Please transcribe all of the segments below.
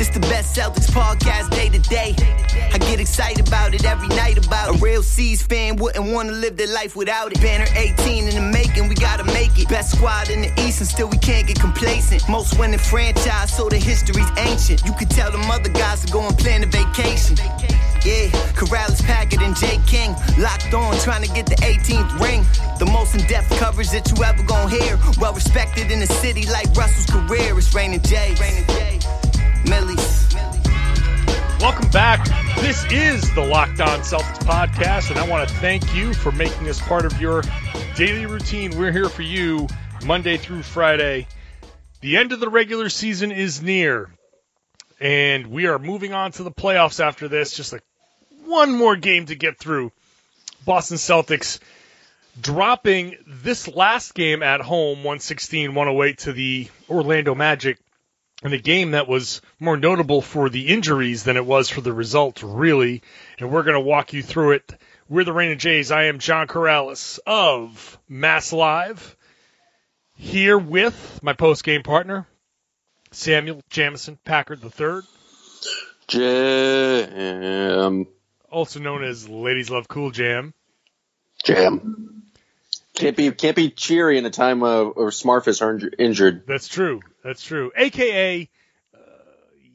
This the best Celtics podcast day to day. I get excited about it every night about it. A real C's fan wouldn't want to live their life without it. Banner 18 in the making, we gotta make it. Best squad in the East and still we can't get complacent. Most winning franchise, so the history's ancient. You could tell them other guys to go and plan a vacation. Yeah, Karalis, Packard, and Jay King locked on, trying to get the 18th ring. The most in-depth coverage that you ever gonna hear. Well respected in the city like Russell's career. It's Raining J. Millie's. Welcome back. This is the Locked On Celtics podcast, and I want to thank you for making us part of your daily routine. We're here for you Monday through Friday. The end of the regular season is near, and we are moving on to the playoffs after this. Just like one more game to get through. Boston Celtics dropping this last game at home, 116 108 to the Orlando Magic in a game that was more notable for the injuries than it was for the results, really. And we're going to walk you through it. We're the Rain of Jays. I am John Karalis of Mass Live, here with my post game partner, Samuel Jamison Packard III, Jam. also known as Ladies Love Cool Jam. Jam. Can't be can't be cheery in a time of or Smart is injured. That's true. That's true. AKA uh,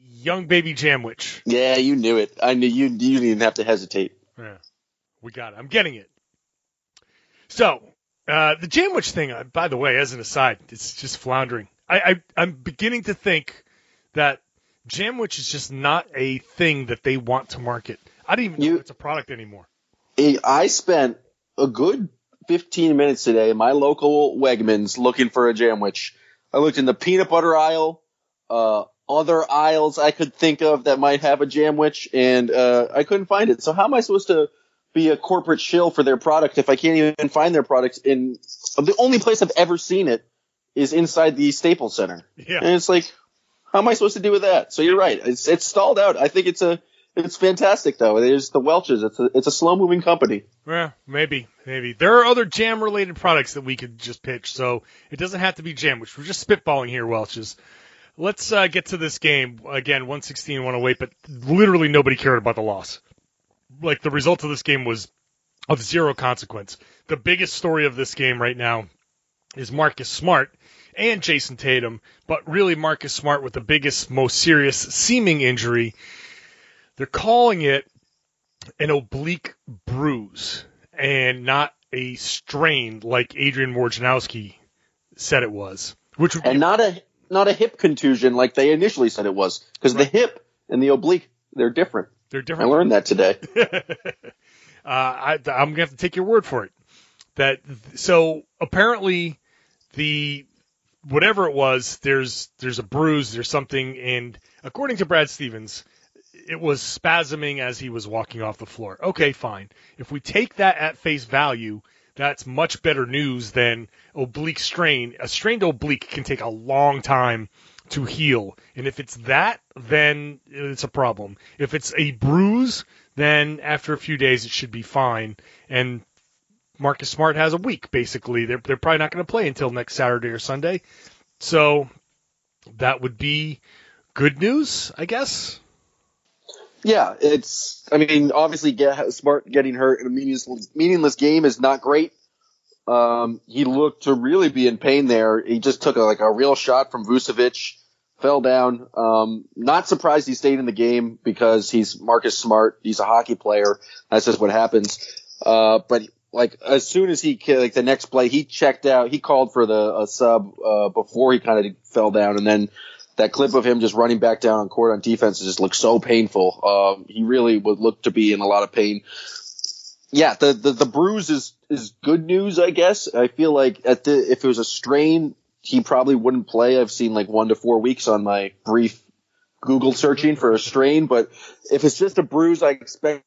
Young Baby Jamwich. Yeah, you knew it. I knew you. You didn't even have to hesitate. Yeah, we got it. I'm getting it. So, uh, the Jamwich thing, uh, by the way, as an aside, it's just floundering. I, I, I'm beginning to think that Jamwich is just not a thing that they want to market. I don't even know You- it's a product anymore. I spent a good 15 minutes today my local Wegmans looking for a jamwich. I looked in the peanut butter aisle, uh, other aisles I could think of that might have a jamwich, and uh, I couldn't find it. So how am I supposed to be a corporate shill for their product if I can't even find their products in the only place I've ever seen it is inside the Staples Center. Yeah. And it's like, how am I supposed to do with that? So you're right. It's it's stalled out. I think it's a it's fantastic though. There's the Welches. It's a it's a slow moving company. Yeah, maybe, maybe. There are other jam related products that we could just pitch, so it doesn't have to be jam, which we're just spitballing here, Welch's. Let's uh, get to this game. Again, 116, 108, but literally nobody cared about the loss. Like, the result of this game was of zero consequence. The biggest story of this game right now is Marcus Smart and Jayson Tatum, but really Marcus Smart with the biggest, most serious seeming injury. They're calling it an oblique bruise and not a strain like Adrian Wojnarowski said it was, which would be and not a not a hip contusion like they initially said it was because the hip and the oblique they're different. they're different. I learned that today. uh, I, I'm gonna have to take your word for it. That so apparently the whatever it was, there's there's a bruise, there's something, and according to Brad Stevens, it was spasming as he was walking off the floor. Okay, fine. If we take that at face value, that's much better news than oblique strain. A strained oblique can take a long time to heal. And if it's that, then it's a problem. If it's a bruise, then after a few days it should be fine. And Marcus Smart has a week, basically. They're, they're probably not going to play until next Saturday or Sunday. So that would be good news, I guess. Yeah, it's. I mean, obviously, get, Smart getting hurt in a meaningless, meaningless game is not great. Um, he looked to really be in pain there. He just took a, like a real shot from Vucevic, fell down. Um, not surprised he stayed in the game because he's Marcus Smart. He's a hockey player. That's just what happens. Uh, but like as soon as he like the next play, he checked out. He called for the a sub uh, before he kind of fell down, and then that clip of him just running back down on court on defense just looked so painful. Um, he really would look to be in a lot of pain. Yeah, the, the, the bruise is, is good news, I guess. I feel like at the, if it was a strain, he probably wouldn't play. I've seen like one to four weeks on my brief Google searching for a strain, but if it's just a bruise, I expect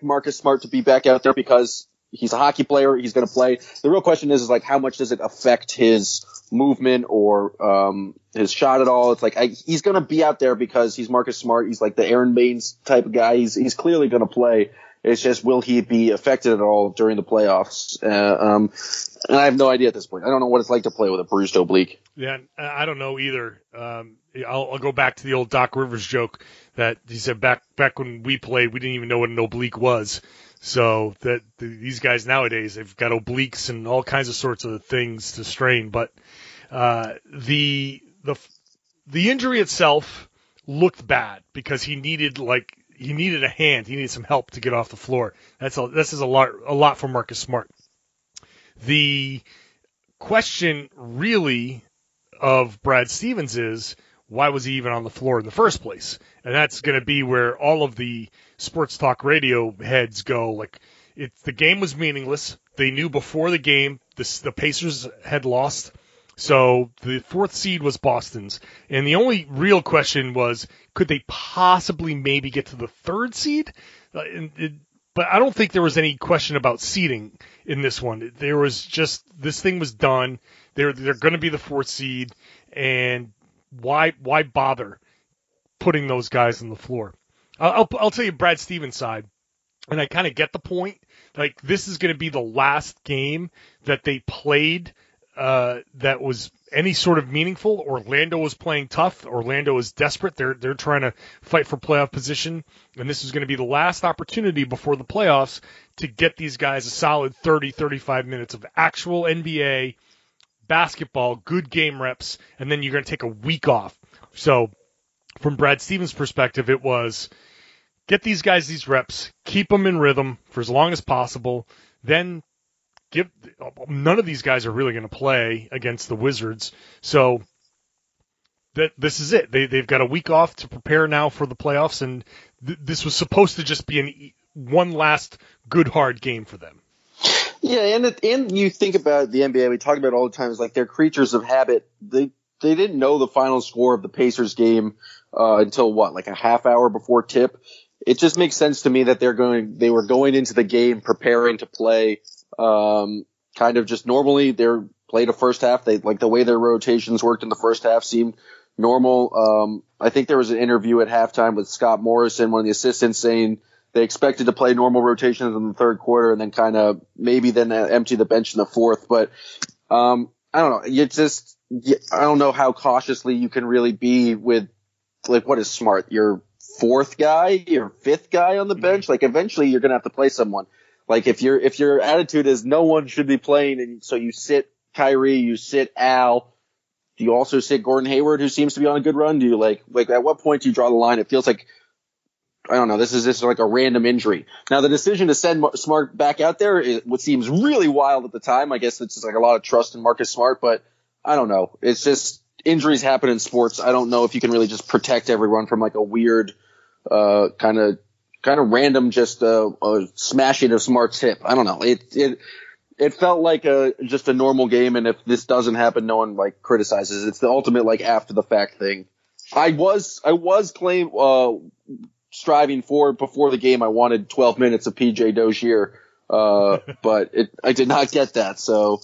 Marcus Smart to be back out there because he's a hockey player. He's going to play. The real question is, is like, how much does it affect his movement or um, his shot at all? It's like I, he's going to be out there because he's Marcus Smart. He's like the Aron Baynes type of guy. He's he's clearly going to play. It's just will he be affected at all during the playoffs? Uh, um, and I have no idea at this point. I don't know what it's like to play with a bruised oblique. Yeah, I don't know either. Um, I'll, I'll go back to the old Doc Rivers joke that he said back back when we played, we didn't even know what an oblique was. So that the, these guys nowadays they've got obliques and all kinds of sorts of things to strain. But uh, the the the injury itself looked bad because he needed like he needed a hand, he needed some help to get off the floor. That's a this is a lot a lot for Marcus Smart. The question really of Brad Stevens is why was he even on the floor in the first place? And that's going to be where all of the sports talk radio heads go. Like, it, the game was meaningless. They knew before the game the, the Pacers had lost. So the fourth seed was Boston's. And the only real question was, could they possibly maybe get to the third seed? Uh, but I don't think there was any question about seeding in this one. There was just, this thing was done. They're, they're going to be the fourth seed. And why, why bother putting those guys on the floor? I'll, I'll tell you Brad Stevens' side, and I kind of get the point. Like this is going to be the last game that they played uh, that was any sort of meaningful. Orlando was playing tough. Orlando is desperate. They're they're trying to fight for playoff position, and this is going to be the last opportunity before the playoffs to get these guys a solid 30, 35 minutes of actual NBA basketball, good game reps, and then you're going to take a week off. So, from Brad Stevens' perspective, it was get these guys these reps, keep them in rhythm for as long as possible, then give none of these guys are really going to play against the Wizards. So that this is it. They they've got a week off to prepare now for the playoffs and th- this was supposed to just be an one last good hard game for them. Yeah, and it, and you think about the NBA, we talk about all the time is like they're creatures of habit. They they didn't know the final score of the Pacers game uh, until what, like a half hour before tip it just makes sense to me that they're going, they were going into the game preparing to play, um, kind of just normally they're played a first half. They like the way their rotations worked in the first half seemed normal. Um, I think there was an interview at halftime with Scott Morrison, one of the assistants saying they expected to play normal rotations in the third quarter and then kind of maybe then empty the bench in the fourth. But, um, I don't know. You just, I don't know how cautiously you can really be with like what is smart. You're fourth guy your fifth guy on the mm-hmm. bench. Like eventually you're going to have to play someone. Like if your if your attitude is no one should be playing and so you sit Kyrie, you sit Al, do you also sit Gordon Hayward who seems to be on a good run? Do you like like at what point do you draw the line? It feels like I don't know. This is just like a random injury. Now the decision to send Smart back out there is what seems really wild at the time. I guess it's just like a lot of trust in Marcus Smart, but I don't know. It's just injuries happen in sports. I don't know if you can really just protect everyone from like a weird, kind of, kind of random, just uh, smashing of Smart's hip. I don't know. It it it felt like a just a normal game, and if this doesn't happen, no one like criticizes. It's the ultimate like after the fact thing. I was I was claim uh striving for before the game. I wanted 12 minutes of PJ Dozier, uh, but it I did not get that. So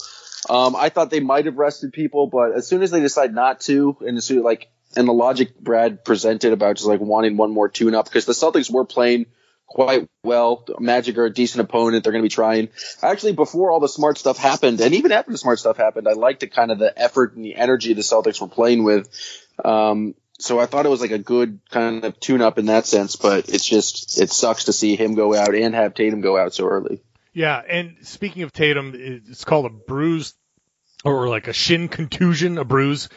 um, I thought they might have rested people, but as soon as they decide not to, and as soon like and the logic Brad presented about just like wanting one more tune up because the Celtics were playing quite well. Magic are a decent opponent. They're going to be trying. Actually, before all the smart stuff happened, and even after the smart stuff happened, I liked the kind of the effort and the energy the Celtics were playing with. Um, so I thought it was like a good kind of tune up in that sense, but it's just, it sucks to see him go out and have Tatum go out so early. Yeah, and speaking of Tatum, it's called a bruise or like a shin contusion, a bruise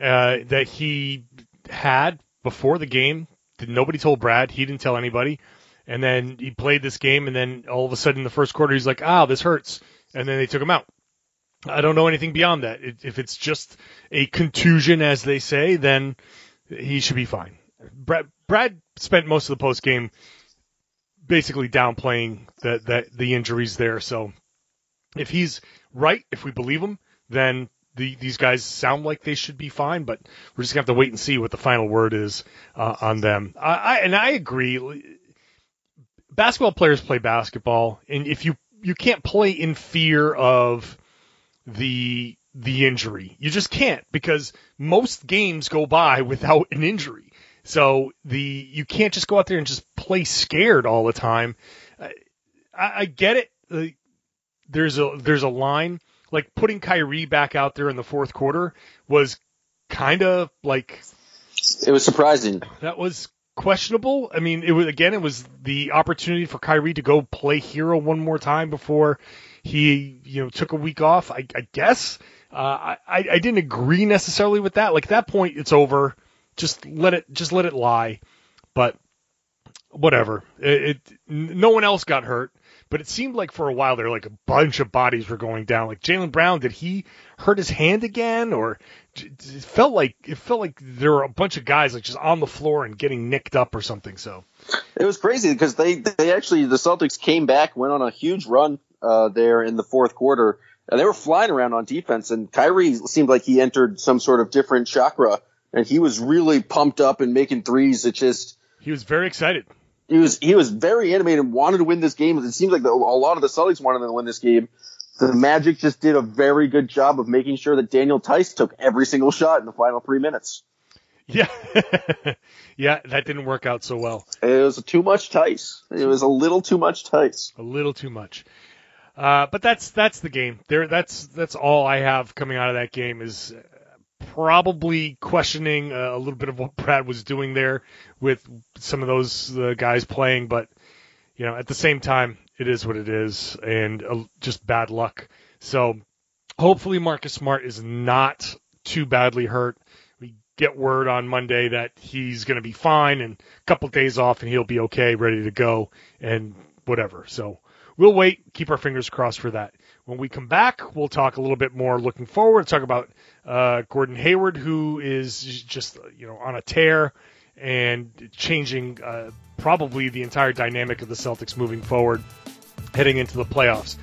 uh, that he had before the game. Nobody told Brad. He didn't tell anybody. And then he played this game, and then all of a sudden in the first quarter, he's like, "Ah, this hurts," and then they took him out. I don't know anything beyond that. If it's just a contusion, as they say, then he should be fine. Brad, Brad spent most of the post game basically downplaying that that the injuries there. So if he's right, if we believe him, then the, these guys sound like they should be fine. But we're just gonna have to wait and see what the final word is uh, on them. I, I and I agree. Basketball players play basketball, and if you you can't play in fear of the the injury. You just can't because most games go by without an injury. So the you can't just go out there and just play scared all the time. I, I get it. There's a there's a line like putting Kyrie back out there in the fourth quarter was kind of like it was surprising. That was questionable. I mean, it was again, it was the opportunity for Kyrie to go play hero one more time before he, you know, took a week off. I, I guess uh, I, I didn't agree necessarily with that. Like at that point, it's over. Just let it, just let it lie. But whatever. It, it no one else got hurt but it seemed like for a while there, like a bunch of bodies were going down. Like Jaylen Brown, did he hurt his hand again, or it felt like it felt like there were a bunch of guys like just on the floor and getting nicked up or something. So it was crazy because they they actually the Celtics came back, went on a huge run uh, there in the fourth quarter, they were flying around on defense. And Kyrie seemed like he entered some sort of different chakra, and he was really pumped up and making threes. It just he was very excited he was he was very animated and wanted to win this game. It seems like the, a lot of the Celtics wanted to win this game. The Magic just did a very good job of making sure that Daniel Theis took every single shot in the final three minutes. Yeah, yeah, that didn't work out so well. It was too much Theis. It was a little too much Theis. A little too much. Uh, but that's that's the game. There, that's that's all I have coming out of that game is probably questioning uh, a little bit of what Brad was doing there with some of those uh, guys playing, but you know, at the same time, it is what it is, and uh, just bad luck. So hopefully, Marcus Smart is not too badly hurt. We get word on Monday that he's going to be fine and a couple days off, and he'll be okay, ready to go, and whatever. So we'll wait, keep our fingers crossed for that. When we come back, we'll talk a little bit more looking forward, talk about uh, Gordon Hayward, who is just you know on a tear and changing uh, probably the entire dynamic of the Celtics moving forward, heading into the playoffs.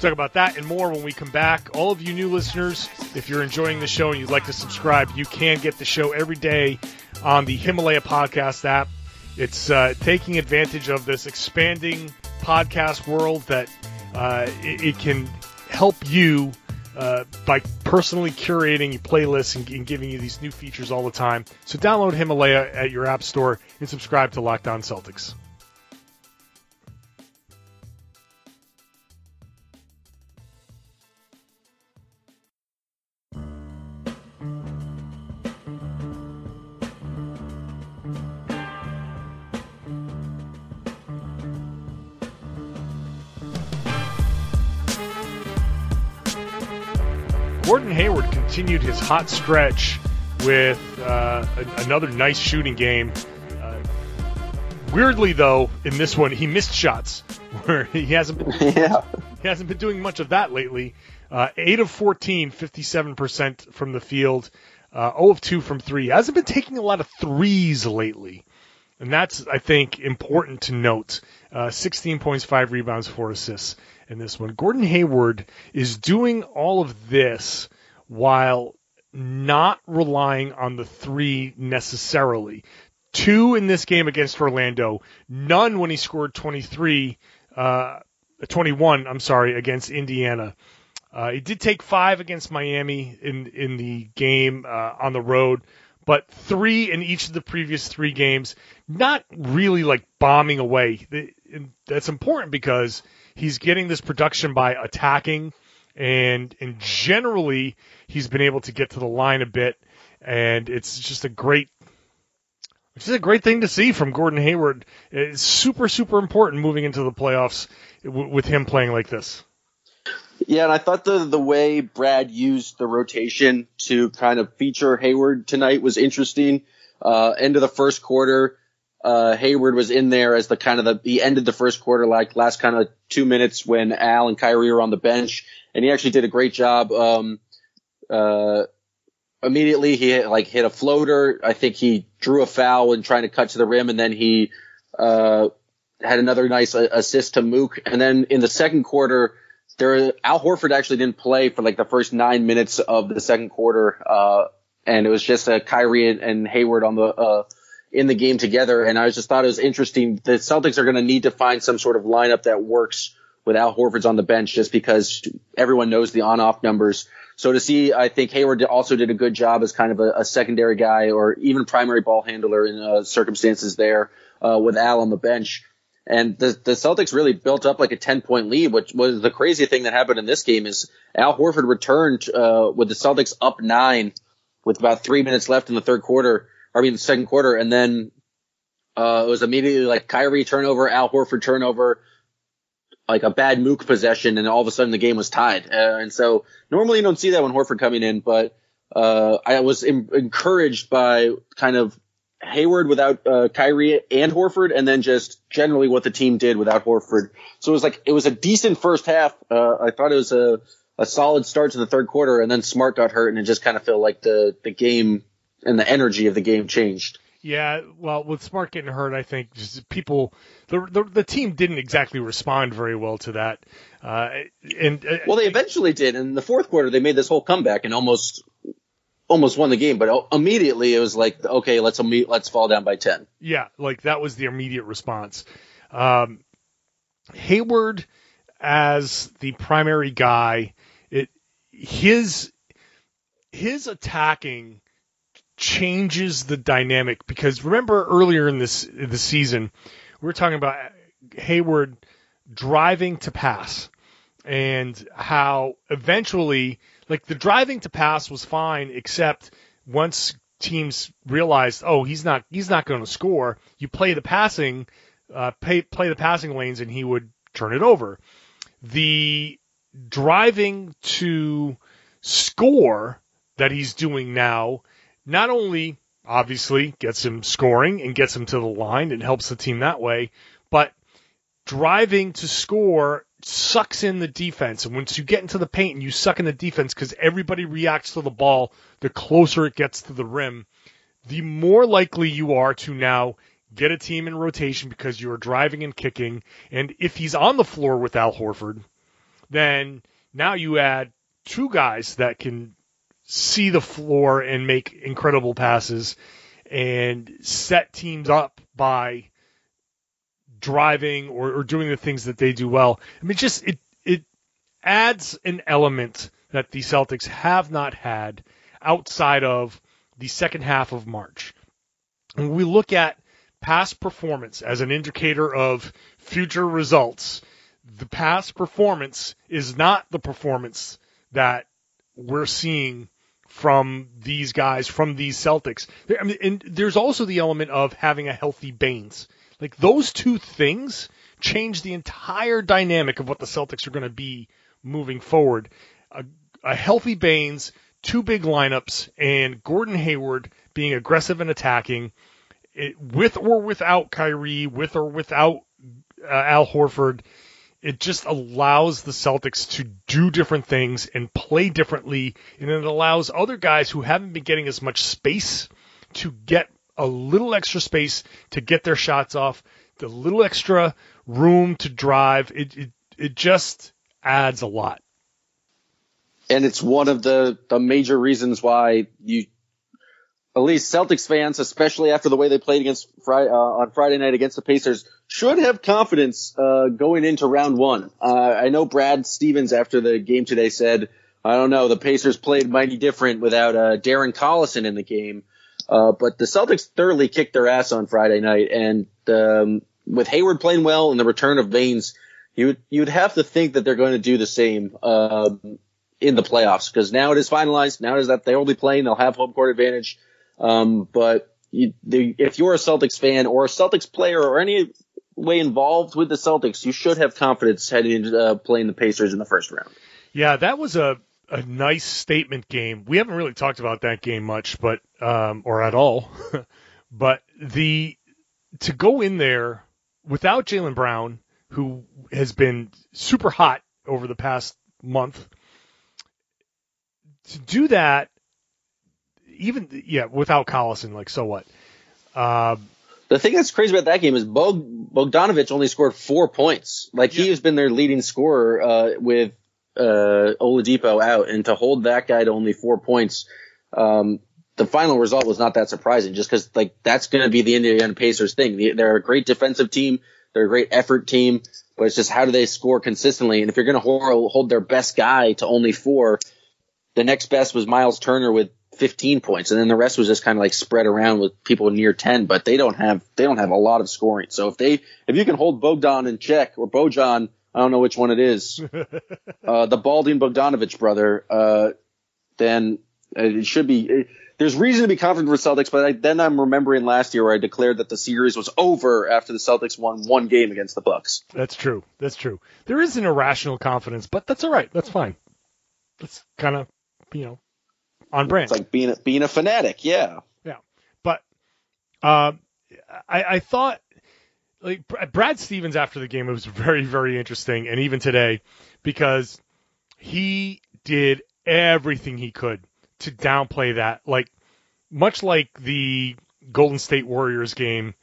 Talk about that and more when we come back. All of you new listeners, if you're enjoying the show and you'd like to subscribe, you can get the show every day on the Himalaya Podcast app. It's uh, taking advantage of this expanding podcast world that uh, it, it, can help you uh, by personally curating your playlists and, and, giving you these new features all the time. So download Himalaya at your app store and subscribe to Locked On Celtics. Gordon Hayward continued his hot stretch with uh, a, another nice shooting game. Uh, weirdly, though, in this one, he missed shots where he hasn't been, yeah. he hasn't been doing much of that lately. Uh, 8 of 14, 57% from the field. Uh, 0 of 2 from 3. Hasn't been taking a lot of threes lately. And that's, I think, important to note. Uh, 16 points, 5 rebounds, 4 assists in this one. Gordon Hayward is doing all of this while not relying on the three necessarily. Two in this game against Orlando, none when he scored 23, uh, 21, I'm sorry, against Indiana. Uh, he did take five against Miami in, in the game uh, on the road, but three in each of the previous three games, not really like bombing away. That's important because he's getting this production by attacking, and and generally he's been able to get to the line a bit, and it's just a great. It's just a great thing to see from Gordon Hayward. It's super, super important moving into the playoffs with him playing like this. Yeah, and I thought the the way Brad used the rotation to kind of feature Hayward tonight was interesting. Uh, end of the first quarter, uh, Hayward was in there as the kind of the, he ended the first quarter like last kind of two minutes when Al and Kyrie were on the bench and he actually did a great job. Um, uh, immediately he hit, like hit a floater. I think he drew a foul and trying to cut to the rim and then he, uh, had another nice assist to Mook. And then in the second quarter, there, Al Horford actually didn't play for like the first nine minutes of the second quarter. Uh, and it was just a Kyrie and, and Hayward on the, uh, in the game together. And I just thought it was interesting. The Celtics are going to need to find some sort of lineup that works with Al Horford's on the bench just because everyone knows the on-off numbers. So to see, I think Hayward also did a good job as kind of a, a secondary guy or even primary ball handler in uh, circumstances there uh, with Al on the bench. And the, the Celtics really built up like a 10 point lead, which was the crazy thing that happened in this game is Al Horford returned, uh, with the Celtics up nine with about three minutes left in the third quarter, I mean the second quarter. And then, uh, it was immediately like Kyrie turnover, Al Horford turnover, like a bad mook possession. And all of a sudden the game was tied. Uh, and so normally you don't see that when Horford coming in, but, uh, I was encouraged by kind of Hayward without uh, Kyrie and Horford, and then just generally what the team did without Horford. So it was like it was a decent first half. Uh, I thought it was a a solid start to the third quarter, and then Smart got hurt, and it just kind of felt like the the game and the energy of the game changed. Yeah, well, with Smart getting hurt, I think just people, the the, the team didn't exactly respond very well to that. Uh, and uh, well, they eventually did. In the fourth quarter, they made this whole comeback and almost almost won the game, but immediately it was like, okay, let's let's fall down by ten. Yeah, like that was the immediate response. Um, Hayward as the primary guy, it his his attacking changes the dynamic because remember earlier in this the season we were talking about Hayward driving to pass and how eventually like the driving to pass was fine, except once teams realized, oh, he's not he's not going to score. You play the passing, uh, pay, play the passing lanes, and he would turn it over. The driving to score that he's doing now not only obviously gets him scoring and gets him to the line and helps the team that way, but driving to score sucks in the defense. And once you get into the paint and you suck in the defense because everybody reacts to the ball, the closer it gets to the rim, the more likely you are to now get a team in rotation because you are driving and kicking. And if he's on the floor with Al Horford, then now you add two guys that can see the floor and make incredible passes and set teams up by driving or, or doing the things that they do well. I mean, just it it adds an element that the Celtics have not had outside of the second half of March. When we look at past performance as an indicator of future results, the past performance is not the performance that we're seeing from these guys, from these Celtics. I mean, and there's also the element of having a healthy Baynes. Like those two things change the entire dynamic of what the Celtics are going to be moving forward. A, a healthy Baynes, two big lineups, and Gordon Hayward being aggressive and attacking, it, with or without Kyrie, with or without uh, Al Horford. It just allows the Celtics to do different things and play differently, and it allows other guys who haven't been getting as much space to get a little extra space to get their shots off, the little extra room to drive. It it, it just adds a lot. And it's one of the the major reasons why you at least Celtics fans, especially after the way they played against Friday, uh, on Friday night against the Pacers, should have confidence uh, going into round one. Uh, I know Brad Stevens after the game today said, "I don't know, the Pacers played mighty different without uh, Darren Collison in the game." Uh, but the Celtics thoroughly kicked their ass on Friday night, and um, with Hayward playing well and the return of Baynes, you would you would have to think that they're going to do the same um, in the playoffs because now it is finalized. Now it is that they'll be playing, they'll have home court advantage. Um, but you, the, if you're a Celtics fan or a Celtics player or any way involved with the Celtics, you should have confidence heading into uh, playing the Pacers in the first round. Yeah, that was a a nice statement game. We haven't really talked about that game much, but um, or at all. but the to go in there without Jaylen Brown, who has been super hot over the past month, to do that, even yeah, without Collison, like so what? Uh, the thing that's crazy about that game is Bog- Bogdanovich only scored four points. Like yeah. he has been their leading scorer uh, with uh, Oladipo out, and to hold that guy to only four points, um, the final result was not that surprising. Just because like that's going to be the Indiana Pacers thing. They're a great defensive team. They're a great effort team, but it's just how do they score consistently? And if you're going to hold, hold their best guy to only four, the next best was Myles Turner with 15 points, and then the rest was just kind of like spread around with people near 10. But they don't have they don't have a lot of scoring. So if they if you can hold Bogdan in check or Bojan, I don't know which one it is, uh, the Balding Bogdanovich brother, uh, then it should be. It, there's reason to be confident for Celtics, but I, then I'm remembering last year where I declared that the series was over after the Celtics won one game against the Bucks. That's true. That's true. There is an irrational confidence, but that's all right. That's fine. That's kind of you know on brand. It's like being a, being a fanatic. Yeah. Yeah. But uh, I, I thought like Brad Stevens after the game it was very very interesting, and even today because he did everything he could to downplay that. Like much like the Golden State Warriors game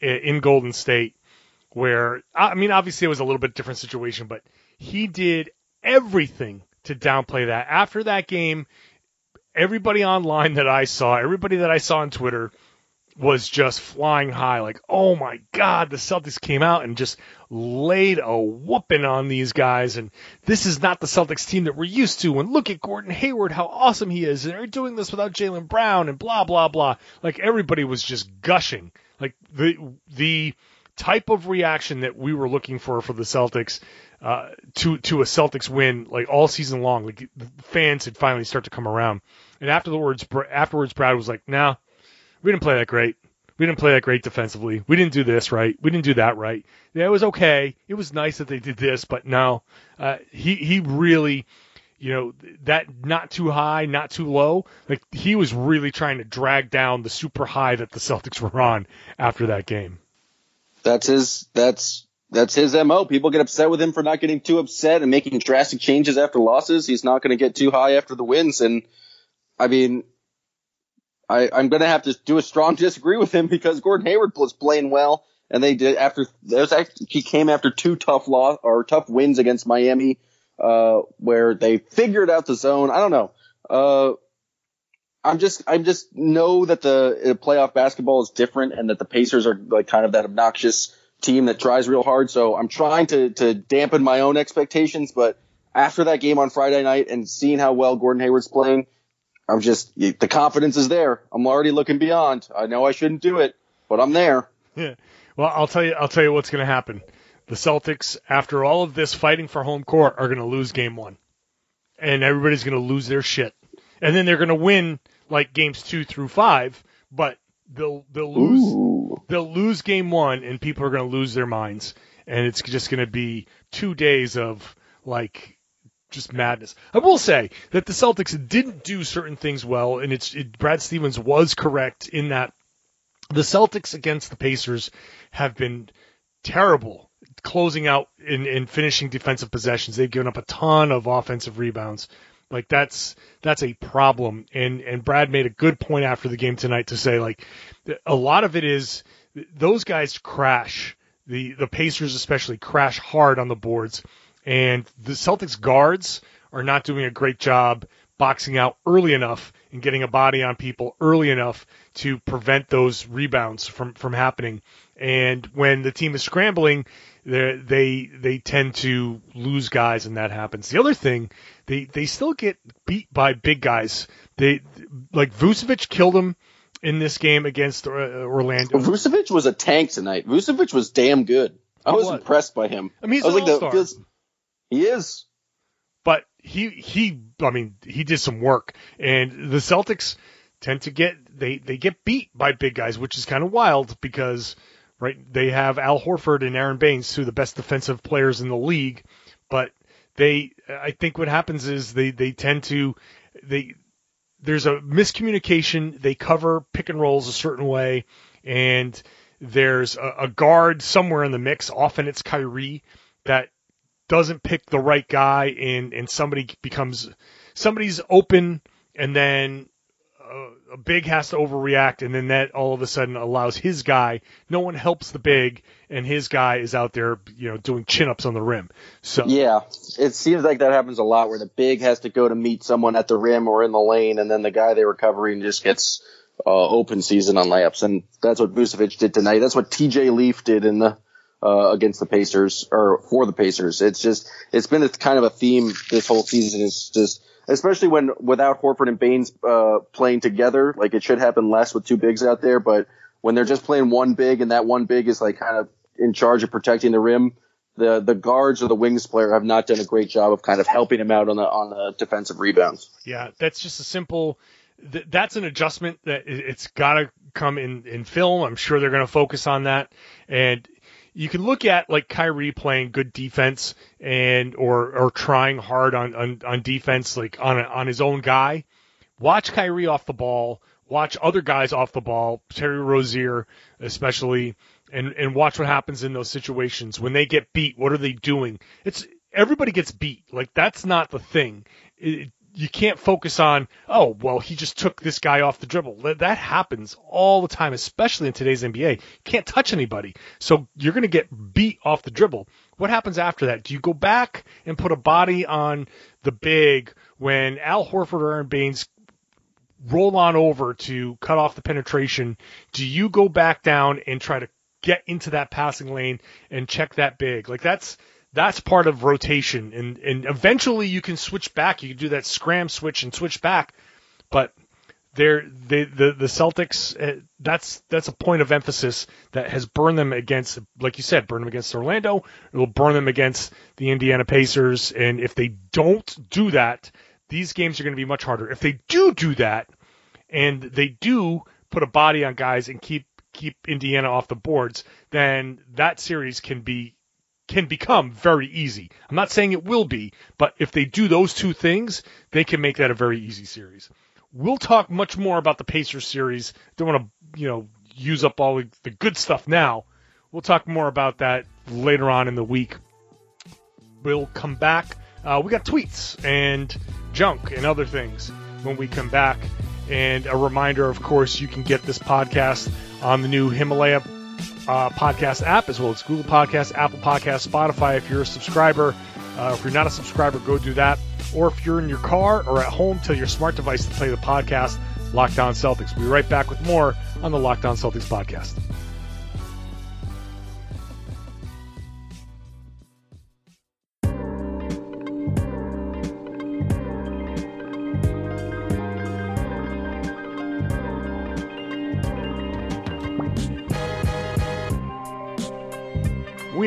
in Golden State, where I mean obviously it was a little bit different situation, but he did everything to downplay that. After that game, everybody online that I saw, everybody that I saw on Twitter was just flying high. Like, oh my God, the Celtics came out and just laid a whooping on these guys. And this is not the Celtics team that we're used to. And look at Gordon Hayward, how awesome he is. And they're doing this without Jaylen Brown and blah, blah, blah. Like everybody was just gushing. Like the, the type of reaction that we were looking for for the Celtics uh, to to a Celtics win like all season long. Like the fans had finally start to come around. And afterwards, afterwards, Brad was like, "Nah, we didn't play that great. We didn't play that great defensively. We didn't do this right. We didn't do that right. Yeah, it was okay. It was nice that they did this, but no, uh, he he really." You know that not too high, not too low. Like he was really trying to drag down the super high that the Celtics were on after that game. That's his. That's that's his mo. People get upset with him for not getting too upset and making drastic changes after losses. He's not going to get too high after the wins. And I mean, I, I'm going to have to do a strong disagree with him because Gordon Hayward was playing well, and they did after actually, he came after two tough loss or tough wins against Miami, uh, where they figured out the zone. I don't know. Uh, I'm just, I'm just know that the uh, playoff basketball is different and that the Pacers are like kind of that obnoxious team that tries real hard. So I'm trying to, to dampen my own expectations. But after that game on Friday night and seeing how well Gordon Hayward's playing, I'm just, the confidence is there. I'm already looking beyond. I know I shouldn't do it, but I'm there. Yeah. Well, I'll tell you, I'll tell you what's going to happen. The Celtics, after all of this fighting for home court, are going to lose game one. And everybody's going to lose their shit. And then they're going to win like games two through five, but they'll they'll lose Ooh. they'll lose game one, and people are going to lose their minds, and it's just going to be two days of like just madness. I will say that the Celtics didn't do certain things well, and it's it, Brad Stevens was correct in that the Celtics against the Pacers have been terrible closing out and finishing defensive possessions. They've given up a ton of offensive rebounds. Like that's that's a problem. And and Brad made a good point after the game tonight to say like a lot of it is those guys crash. The the Pacers especially crash hard on the boards, and the Celtics guards are not doing a great job boxing out early enough and getting a body on people early enough to prevent those rebounds from from happening. And when the team is scrambling, they they tend to lose guys, and that happens. The other thing, they they still get beat by big guys. They like Vucevic killed him in this game against uh, Orlando. Vucevic was a tank tonight. Vucevic was damn good. I was, was impressed by him. I mean, he's I was like the, he is. But he he I mean he did some work, and the Celtics tend to get they they get beat by big guys, which is kind of wild because right? They have Al Horford and Aron Baynes, two of the best defensive players in the league, but they, I think what happens is they, they tend to, they, there's a miscommunication. They cover pick and rolls a certain way, and there's a, a guard somewhere in the mix. Often it's Kyrie that doesn't pick the right guy, and and somebody becomes somebody's open, and then a, big has to overreact, and then that all of a sudden allows his guy. No one helps the big, and his guy is out there, you know, doing chin ups on the rim. So yeah, it seems like that happens a lot, where the big has to go to meet someone at the rim or in the lane, and then the guy they were covering just gets uh, open season on layups, and that's what Vucevic did tonight. That's what T.J. Leaf did in the uh, against the Pacers or for the Pacers. It's just it's been a kind of a theme this whole season. It's just especially when without Horford and Baynes uh, playing together, like it should happen less with two bigs out there, but when they're just playing one big and that one big is like kind of in charge of protecting the rim, the the guards or the wings player have not done a great job of kind of helping him out on the on the defensive rebounds. Yeah, that's just a simple. Th- that's an adjustment that it's got to come in in film. I'm sure they're going to focus on that, and you can look at like Kyrie playing good defense and or or trying hard on on, on defense like on a, on his own guy. Watch Kyrie off the ball. Watch other guys off the ball, Terry Rozier especially, and and watch what happens in those situations when they get beat. What are they doing? It's everybody gets beat. Like that's not the thing. It, you can't focus on, oh, well, he just took this guy off the dribble. That happens all the time, especially in today's NBA. You can't touch anybody. So you're going to get beat off the dribble. What happens after that? Do you go back and put a body on the big when Al Horford or Aron Baynes roll on over to cut off the penetration? Do you go back down and try to get into that passing lane and check that big? Like that's, that's part of rotation and, and eventually you can switch back. You can do that scram switch and switch back, but they're, they, the, the Celtics, uh, that's, that's a point of emphasis that has burned them against, like you said, burn them against Orlando. It will burn them against the Indiana Pacers. And if they don't do that, these games are going to be much harder. If they do do that and they do put a body on guys and keep, keep Indiana off the boards, then that series can be can become very easy. I'm not saying it will be, but if they do those two things, they can make that a very easy series. We'll talk much more about the Pacers series. Don't want to, you know, use up all the good stuff now. We'll talk more about that later on in the week. We'll come back. Uh, we got tweets and junk and other things when we come back. And a reminder, of course, you can get this podcast on the new Himalaya uh, podcast app as well as Google Podcasts, Apple Podcasts, Spotify. If you're a subscriber, uh, if you're not a subscriber, go do that. Or if you're in your car or at home, tell your smart device to play the podcast Locked On Celtics. We'll be right back with more on the Locked On Celtics podcast.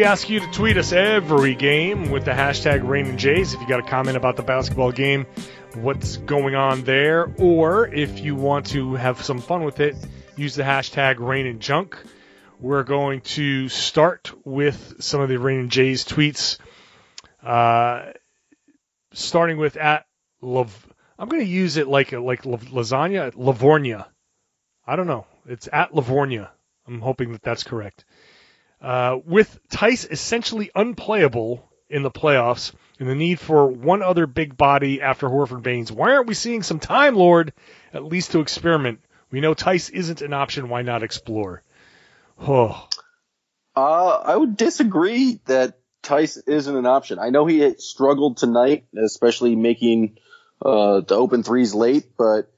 Ask you to tweet us every game with the hashtag Rain and Jays if you got a comment about the basketball game, what's going on there, or if you want to have some fun with it, use the hashtag Rain and Junk. We're going to start with some of the Rain and Jays tweets, uh, starting with at Lav- I'm going to use it like like lasagna, Lavornia. I don't know. It's at Lavornia. I'm hoping that that's correct. Uh, with Theis essentially unplayable in the playoffs and the need for one other big body after Horford Baynes, why aren't we seeing some Time Lord at least to experiment? We know Theis isn't an option. Why not explore? Oh. Uh, I would disagree that Theis isn't an option. I know he struggled tonight, especially making uh, the open threes late, but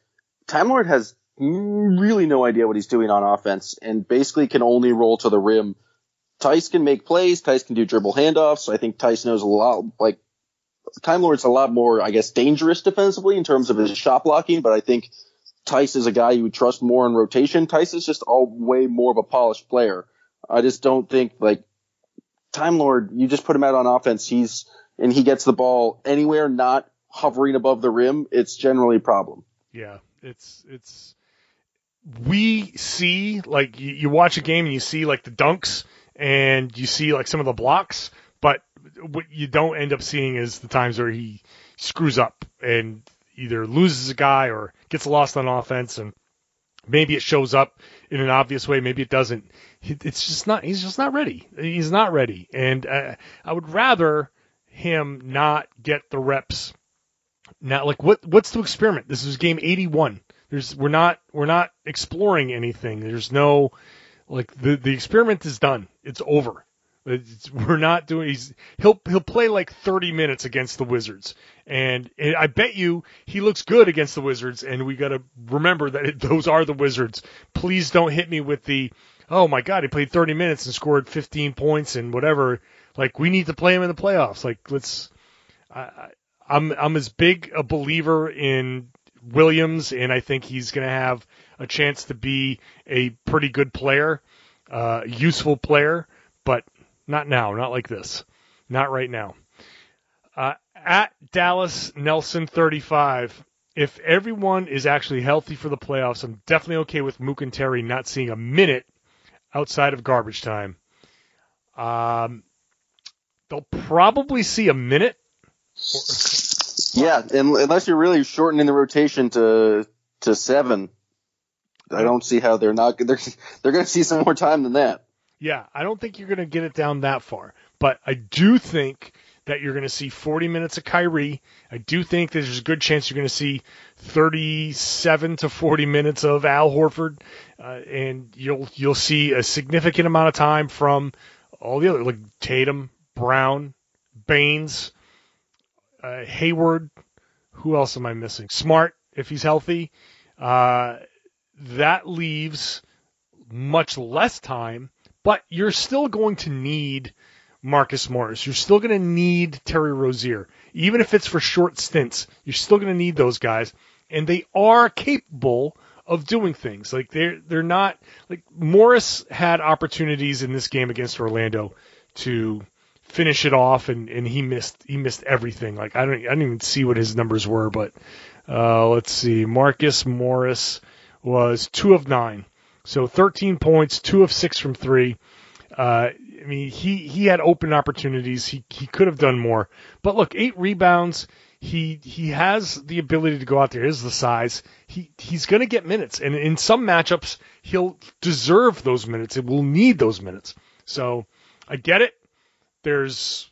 Time Lord has really no idea what he's doing on offense and basically can only roll to the rim Theis can make plays. Theis can do dribble handoffs. I think Theis knows a lot. Like Time Lord's a lot more, I guess, dangerous defensively in terms of his shot blocking. But I think Theis is a guy you would trust more in rotation. Theis is just all way more of a polished player. I just don't think like Time Lord. You just put him out on offense. He's and he gets the ball anywhere not hovering above the rim. It's generally a problem. Yeah, it's it's we see like you, you watch a game and you see like the dunks and you see like some of the blocks, but what you don't end up seeing is the times where he screws up and either loses a guy or gets lost on offense and maybe it shows up in an obvious way, maybe it doesn't. It's just not. He's just not ready. He's not ready, and uh, I would rather him not get the reps. Now, like what? What's to experiment? This is game 81. There's we're not we're not exploring anything. There's no like the the experiment is done. It's over. It's, we're not doing. He's he'll he'll play like 30 minutes against the Wizards, and, and I bet you he looks good against the Wizards. And we got to remember that it, those are the Wizards. Please don't hit me with the oh my god, he played 30 minutes and scored 15 points and whatever. Like we need to play him in the playoffs. Like let's. I, I'm I'm as big a believer in Williams, and I think he's going to have a chance to be a pretty good player, uh, useful player, but not now, not like this, not right now. Uh, at Dallas Nelson 35. If everyone is actually healthy for the playoffs, I'm definitely okay with Mook and Terry not seeing a minute outside of garbage time. Um, they'll probably see a minute. Yeah, unless you're really shortening the rotation to to seven, I don't see how they're not. They're they're going to see some more time than that. Yeah, I don't think you're going to get it down that far, but I do think that you're going to see 40 minutes of Kyrie. I do think there's a good chance you're going to see 37 to 40 minutes of Al Horford, uh, and you'll you'll see a significant amount of time from all the other like Tatum, Brown, Baynes, uh, Hayward. Who else am I missing? Smart, if he's healthy. Uh, that leaves much less time, but you're still going to need Marcus Morris. You're still going to need Terry Rozier. Even if it's for short stints, you're still going to need those guys. And they are capable of doing things. Like they're they're not like Morris had opportunities in this game against Orlando to finish it off and, and he missed he missed everything. Like I don't I didn't even see what his numbers were, but uh, let's see. Marcus Morris was two of nine. So 13 points, two of six from three. Uh, I mean, he, he had open opportunities. He, he could have done more. But look, eight rebounds. He, he has the ability to go out there. Is the size. He, he's going to get minutes. And in some matchups, he'll deserve those minutes. It will need those minutes. So I get it. There's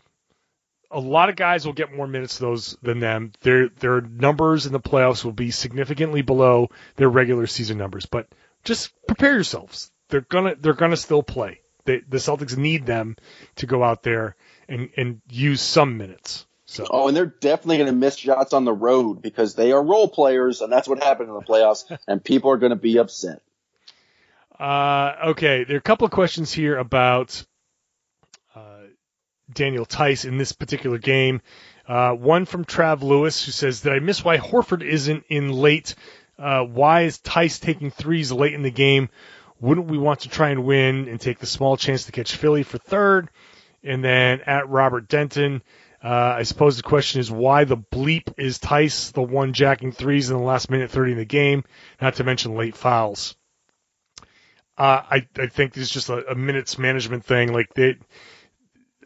a lot of guys will get more minutes those than them. Their their numbers in the playoffs will be significantly below their regular season numbers. But just prepare yourselves. They're gonna they're gonna still play. They, the Celtics need them to go out there and, and use some minutes. So. Oh, and they're definitely going to miss shots on the road because they are role players, and that's what happened in the playoffs, and people are going to be upset. Uh, okay, there are a couple of questions here about Daniel Theis in this particular game. Uh, one from Trav Lewis who says, "Did I miss why Horford isn't in late? Uh, why is Theis taking threes late in the game? Wouldn't we want to try and win and take the small chance to catch Philly for third? And then at Robert Denton, uh, I suppose the question is why the bleep is Theis the one jacking threes in the last minute 30 in the game, not to mention late fouls. Uh, I, I think is just a, a minutes management thing. Like they,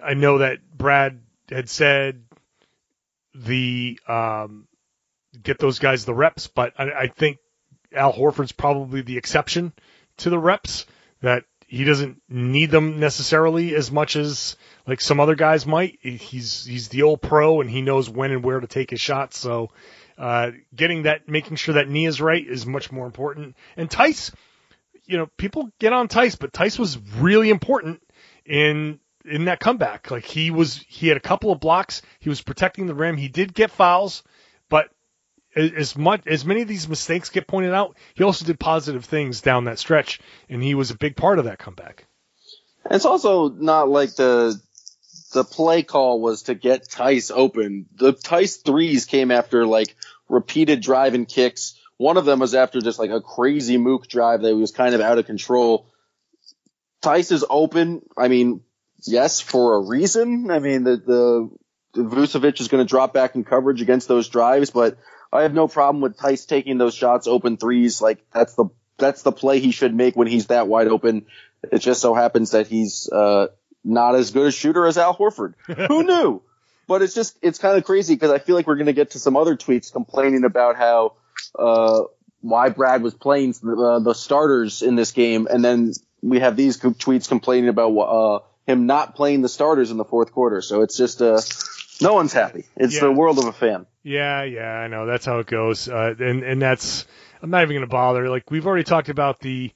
I know that Brad had said the um, get those guys the reps, but I, I think Al Horford's probably the exception to the reps that he doesn't need them necessarily as much as like some other guys might. He's he's the old pro and he knows when and where to take his shots. So uh, getting that, making sure that knee is right is much more important. And Theis, you know, people get on Theis, but Theis was really important in in that comeback. Like he was, he had a couple of blocks. He was protecting the rim. He did get fouls, but as much as many of these mistakes get pointed out, he also did positive things down that stretch, and he was a big part of that comeback. It's also not like the the play call was to get Theis open. The Theis threes came after like repeated driving kicks. One of them was after just like a crazy mook drive that was kind of out of control. Theis is open. I mean, yes, for a reason. I mean, the the, the Vucevic is going to drop back in coverage against those drives, but I have no problem with Theis taking those shots, open threes. Like that's the that's the play he should make when he's that wide open. It just so happens that he's uh, not as good a shooter as Al Horford. Who knew? But it's just it's kind of crazy because I feel like we're going to get to some other tweets complaining about how uh, why Brad was playing uh, the starters in this game, and then we have these tweets complaining about uh, him not playing the starters in the fourth quarter. So it's just uh, no one's happy. It's Yeah. the world of a fan. Yeah, yeah, I know that's how it goes, uh, and and that's I'm not even going to bother. Like we've already talked about the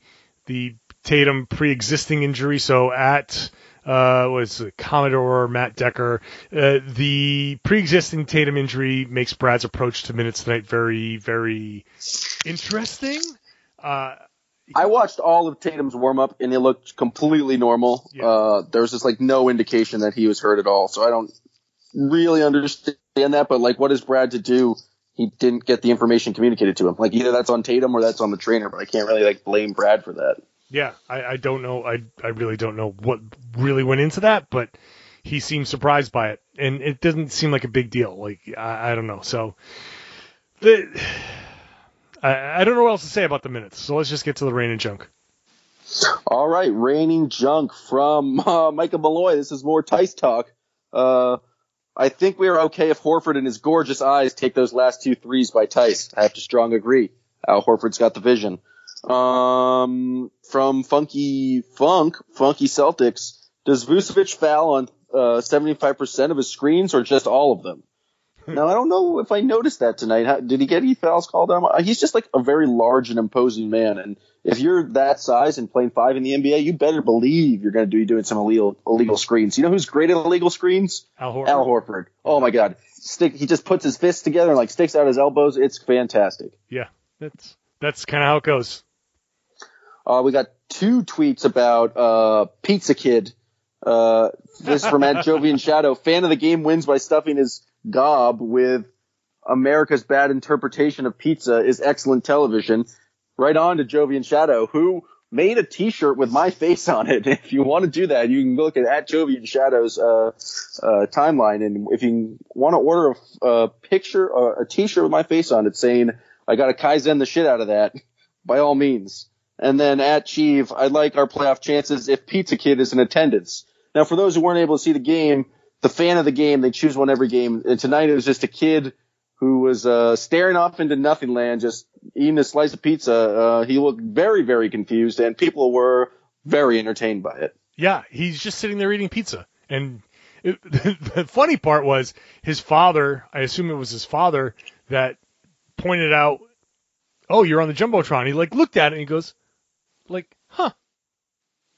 the Tatum pre-existing injury. So at uh, was Commodore Matt Decker, uh, the pre-existing Tatum injury makes Brad's approach to minutes tonight very very interesting. Uh, I watched all of Tatum's warm up and it looked completely normal. Yeah. Uh, there was just like no indication that he was hurt at all. So I don't really understand that. But like, what is Brad to do? He didn't get the information communicated to him. Like either that's on Tatum or that's on the trainer. But I can't really like blame Brad for that. Yeah, I, I don't know. I I really don't know what really went into that, but he seemed surprised by it, and it doesn't seem like a big deal. Like I, I don't know. So the I, I don't know what else to say about the minutes. So let's just get to the rain and junk. All right, raining junk from uh, Micah Malloy. This is more Theis talk. Uh, I think we are okay if Horford and his gorgeous eyes take those last two threes by Theis. I have to strong agree. Al Horford's got the vision. Um, from Funky Funk, Funky Celtics, does Vucevic foul on uh, 75% of his screens or just all of them? now, I don't know if I noticed that tonight. How, did he get any fouls called on him? He's just like a very large and imposing man. And if you're that size and playing five in the NBA, you better believe you're going to be doing some illegal, illegal screens. You know who's great at illegal screens? Al Horford. Al Horford. Oh my God. Stick, he just puts his fists together and like sticks out his elbows. It's fantastic. Yeah, that's that's kind of how it goes. Uh, we got two tweets about uh, Pizza Kid. Uh, this is from at Jovian Shadow. Fan of the game wins by stuffing his gob with America's bad interpretation of pizza is excellent television. Right on to Jovian Shadow, who made a T-shirt with my face on it. If you want to do that, you can look at at Jovian Shadow's uh, uh, timeline, and if you want to order a, a picture, uh, a T-shirt with my face on it, saying I got to kaizen the shit out of that, by all means. And then at Chief, I like our playoff chances if Pizza Kid is in attendance. Now, for those who weren't able to see the game, the fan of the game, they choose one every game. And tonight it was just a kid who was uh, staring off into nothing land, just eating a slice of pizza. Uh, he looked very, very confused, and people were very entertained by it. Yeah, he's just sitting there eating pizza. And it, the funny part was his father, I assume it was his father, that pointed out, oh, you're on the Jumbotron. He like looked at it and he goes, like, huh,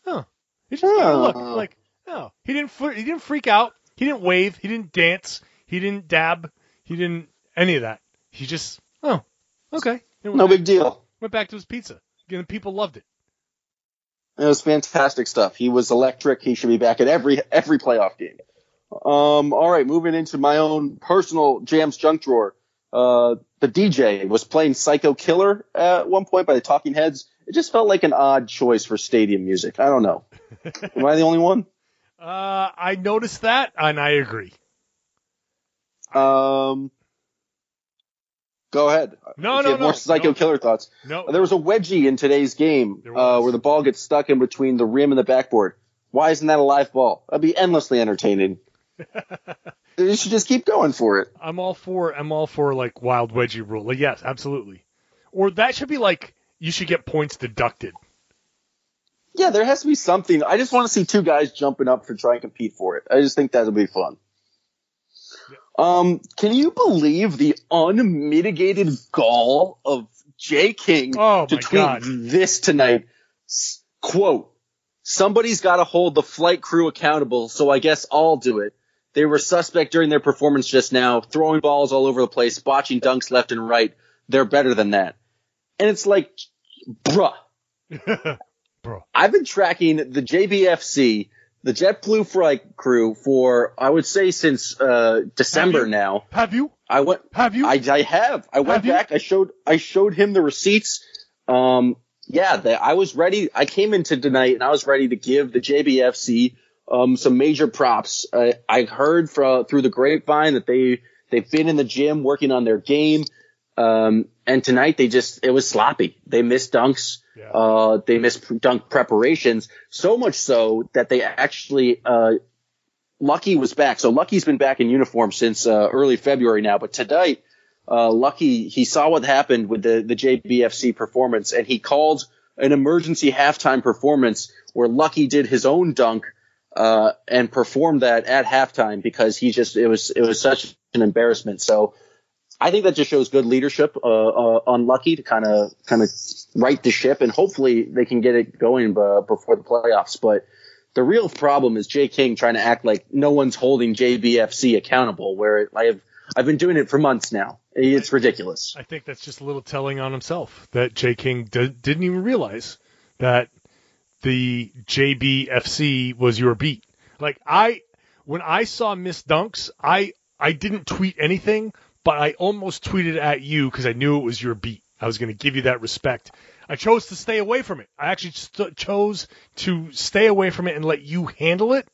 huh. He just gave it a look, like, oh, he didn't, he didn't freak out. He didn't wave. He didn't dance. He didn't dab. He didn't any of that. He just, oh, okay. No big deal. went back to his pizza. And people loved it. It was fantastic stuff. He was electric. He should be back at every every playoff game. Um, all right, moving into my own personal jams junk drawer. Uh, the DJ was playing Psycho Killer at one point by the Talking Heads. It just felt like an odd choice for stadium music. I don't know. Am I the only one? Uh, I noticed that, and I agree. Um, go ahead. No, If no, have more no, Psycho no. Killer thoughts. No, There was a wedgie in today's game uh, where the ball gets stuck in between the rim and the backboard. Why isn't that a live ball? That'd be endlessly entertaining. you should just keep going for it. I'm all for I'm all for like wild wedgie rule. Like, yes, absolutely. Or that should be like you should get points deducted. Yeah, there has to be something. I just want to see two guys jumping up for try and compete for it. I just think that'll be fun. Um, can you believe the unmitigated gall of Jay King Oh, to tweet God. this tonight? S- Quote, somebody's got to hold the flight crew accountable, so I guess I'll do it. They were suspect during their performance just now, throwing balls all over the place, botching dunks left and right. They're better than that. And it's like, bruh. Bro. I've been tracking the JBFC, the JetBlue flight crew for, I would say since, uh, December Have now. Have you? I went, Have you? I, I have. I went Have you? back. I showed. I showed him the receipts. Um, yeah, the, I was ready. I came into tonight and I was ready to give the JBFC um, some major props. I, I heard from through the grapevine that they they've been in the gym working on their game. Um, and tonight they just it was sloppy. They missed dunks. Yeah. Uh, they missed dunk preparations so much so that they actually uh, Lucky was back. So Lucky's been back in uniform since uh, early February now. But tonight, uh, Lucky he saw what happened with the the JBFC performance, and he called an emergency halftime performance where Lucky did his own dunk uh, and performed that at halftime because he just it was it was such an embarrassment. So I think that just shows good leadership uh, uh, on Lucky to kind of kind of right the ship, and hopefully they can get it going uh, before the playoffs. But the real problem is Jay King trying to act like no one's holding JBFC accountable. Where I have I've been doing it for months now, It's ridiculous. I think that's just a little telling on himself that Jay King d- didn't even realize that the JBFC was your beat. Like I, when I saw Miss Dunks, I I didn't tweet anything, but I almost tweeted at you because I knew it was your beat. I was going to give you that respect. I chose to stay away from it. I actually st- chose to stay away from it and let you handle it.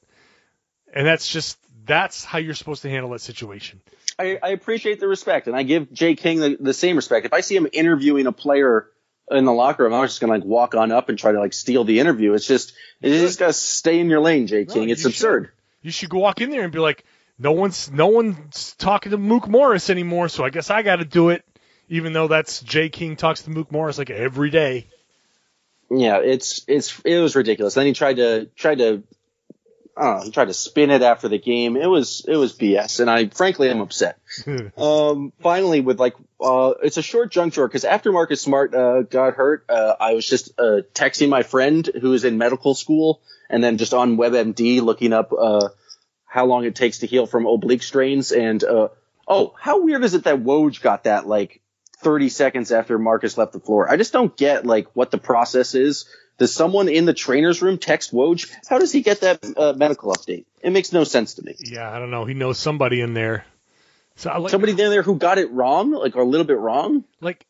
And that's just that's how you're supposed to handle that situation. I, I appreciate the respect, and I give Jay King the, the same respect. If I see him interviewing a player in the locker room, I'm just gonna like walk on up and try to like steal the interview. It's just you just gotta stay in your lane, Jay King. No, it's you absurd. should. You should go walk in there and be like, no one's no one's talking to Mook Morris anymore, so I guess I got to do it. Even though that's Jay King talks to Mook Morris like every day. Yeah, it's it's it was ridiculous. Then he tried to tried to know, he tried to spin it after the game. It was it was BS, and I frankly am upset. um, finally, with like uh, it's a short juncture because after Marcus Smart uh, got hurt, uh, I was just uh, texting my friend who is in medical school, and then just on WebMD looking up uh, how long it takes to heal from oblique strains. And uh, oh, how weird is it that Woj got that like 30 seconds after Marcus left the floor? I just don't get like what the process is. Does someone in the trainer's room text Woj? How does he get that uh, medical update? It makes no sense to me. Yeah, I don't know. He knows somebody in there. So I like Somebody in there who got it wrong, like or a little bit wrong. like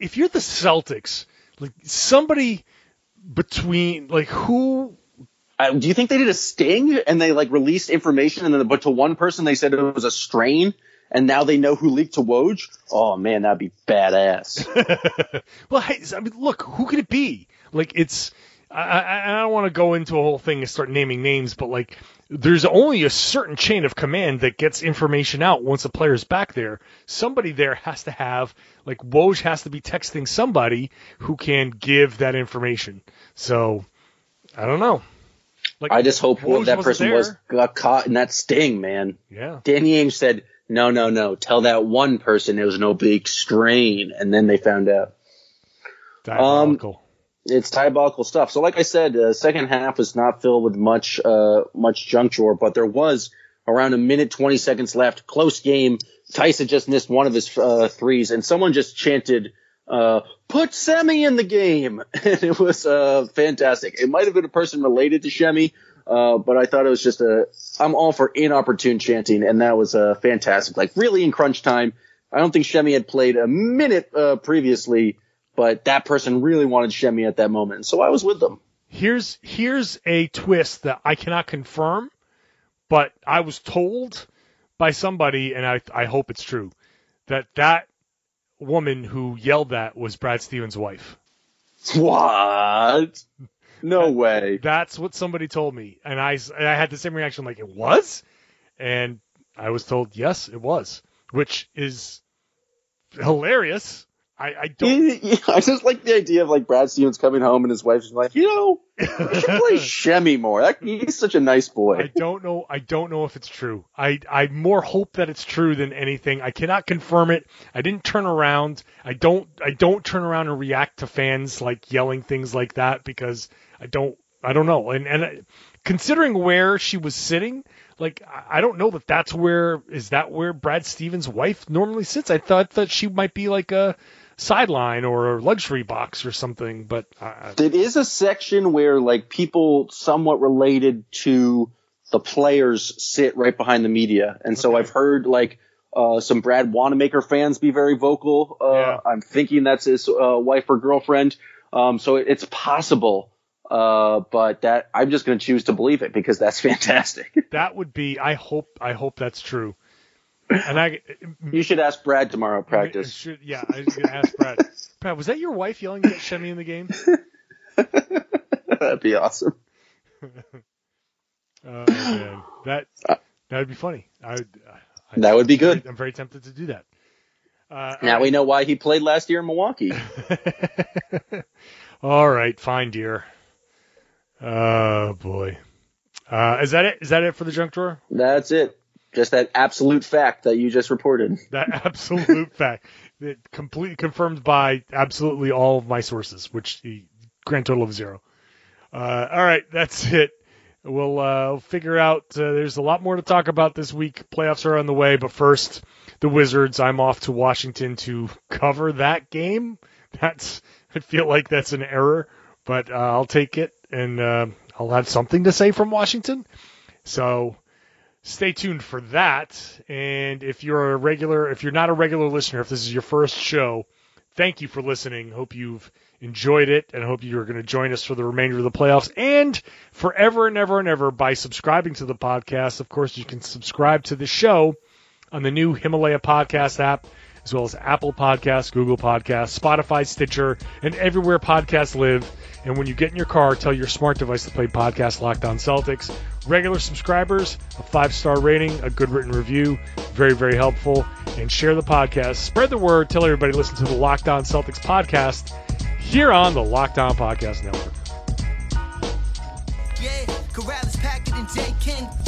if you're the Celtics, like somebody between like who Uh, do you think they did a sting and they like released information and then but to one person they said it was a strain and now they know who leaked to Woj? Oh man, that'd be badass. well, hey, I mean, look, who could it be? Like, it's I, I, I don't want to go into a whole thing and start naming names, but like, there's only a certain chain of command that gets information out once a player's back there. Somebody there has to have like Woj has to be texting somebody who can give that information. So, I don't know. Like, I just hope that person there. was got caught in that sting, man. Yeah. Danny Ainge said, "No, no, no. Tell that one person it was no big strain," and then they found out. Diabolical. it's diabolical stuff. So, like I said, the second half was not filled with much uh, much junk drawer, but there was around a minute twenty seconds left, close game. Tyson just missed one of his uh, threes, and someone just chanted, uh, "Put Semi in the game," and it was uh, fantastic. It might have been a person related to Semi. Uh, but I thought it was just a, I'm all for inopportune chanting, and that was uh, fantastic. Like really in crunch time. I don't think Semi had played a minute uh, previously, but that person really wanted Semi at that moment, so I was with them. here's here's a twist that I cannot confirm, but I was told by somebody, and I I hope it's true, that that woman who yelled that was Brad Stevens' wife. What? No way. That's what somebody told me, and I and I had the same reaction, like it was, and I was told yes, it was, which is hilarious. I, I don't. Yeah, I just like the idea of like Brad Stevens coming home and his wife's like, you know, you should play Semi more. That, he's such a nice boy. I don't know. I don't know if it's true. I I more hope that it's true than anything. I cannot confirm it. I didn't turn around. I don't. I don't turn around and react to fans like yelling things like that because I don't. I don't know. And and I- considering where she was sitting, like I I don't know that that's where is that where Brad Stevens' wife normally sits. I thought that she might be like a sideline or a luxury box or something. But I, It is a section where like people somewhat related to the players sit right behind the media, and so Okay. I've heard like uh, some Brad Wanamaker fans be very vocal. Uh, Yeah. I'm thinking that's his uh, wife or girlfriend. Um, so it, it's possible, uh, but that I'm just going to choose to believe it because that's fantastic. that would be. I hope. I hope that's true. And I you should ask Brad tomorrow practice. should- yeah, I was gonna ask Brad. Brad, was that your wife yelling at Semi in the game? That'd be awesome. Oh man, that that would be funny. I would. I, That would be good. I'm very tempted to do that. Uh, Now we know why he played last year in Milwaukee. all right, fine, dear. Oh boy, uh, is that it? Is that it for the junk drawer? That's it. Just that absolute fact that you just reported. That absolute fact, that completely confirmed by absolutely all of my sources, which the grand total of zero. Uh, all right, that's it. we'll uh, figure out. Uh, there's a lot more to talk about this week. Playoffs are on the way, but first, the Wizards. I'm off to Washington to cover that game. That's I feel like that's an error, but uh, I'll take it, and uh, I'll have something to say from Washington. So stay tuned for that. And if you're a regular, if you're not a regular listener, if this is your first show, thank you for listening. Hope you've enjoyed it and hope you're going to join us for the remainder of the playoffs and forever and ever and ever by subscribing to the podcast. Of course, you can subscribe to the show on the new Himalaya podcast app as well as Apple Podcasts, Google Podcasts, Spotify, Stitcher, and everywhere podcasts live. And when you get in your car, tell your smart device to play podcast Locked On Celtics. Regular subscribers, a five star rating, a good written review, very, very helpful. And share the podcast. Spread the word. Tell everybody listen to the Locked On Celtics podcast here on the Locked On Podcast Network. Yeah, Karalis, Packard, and J. King.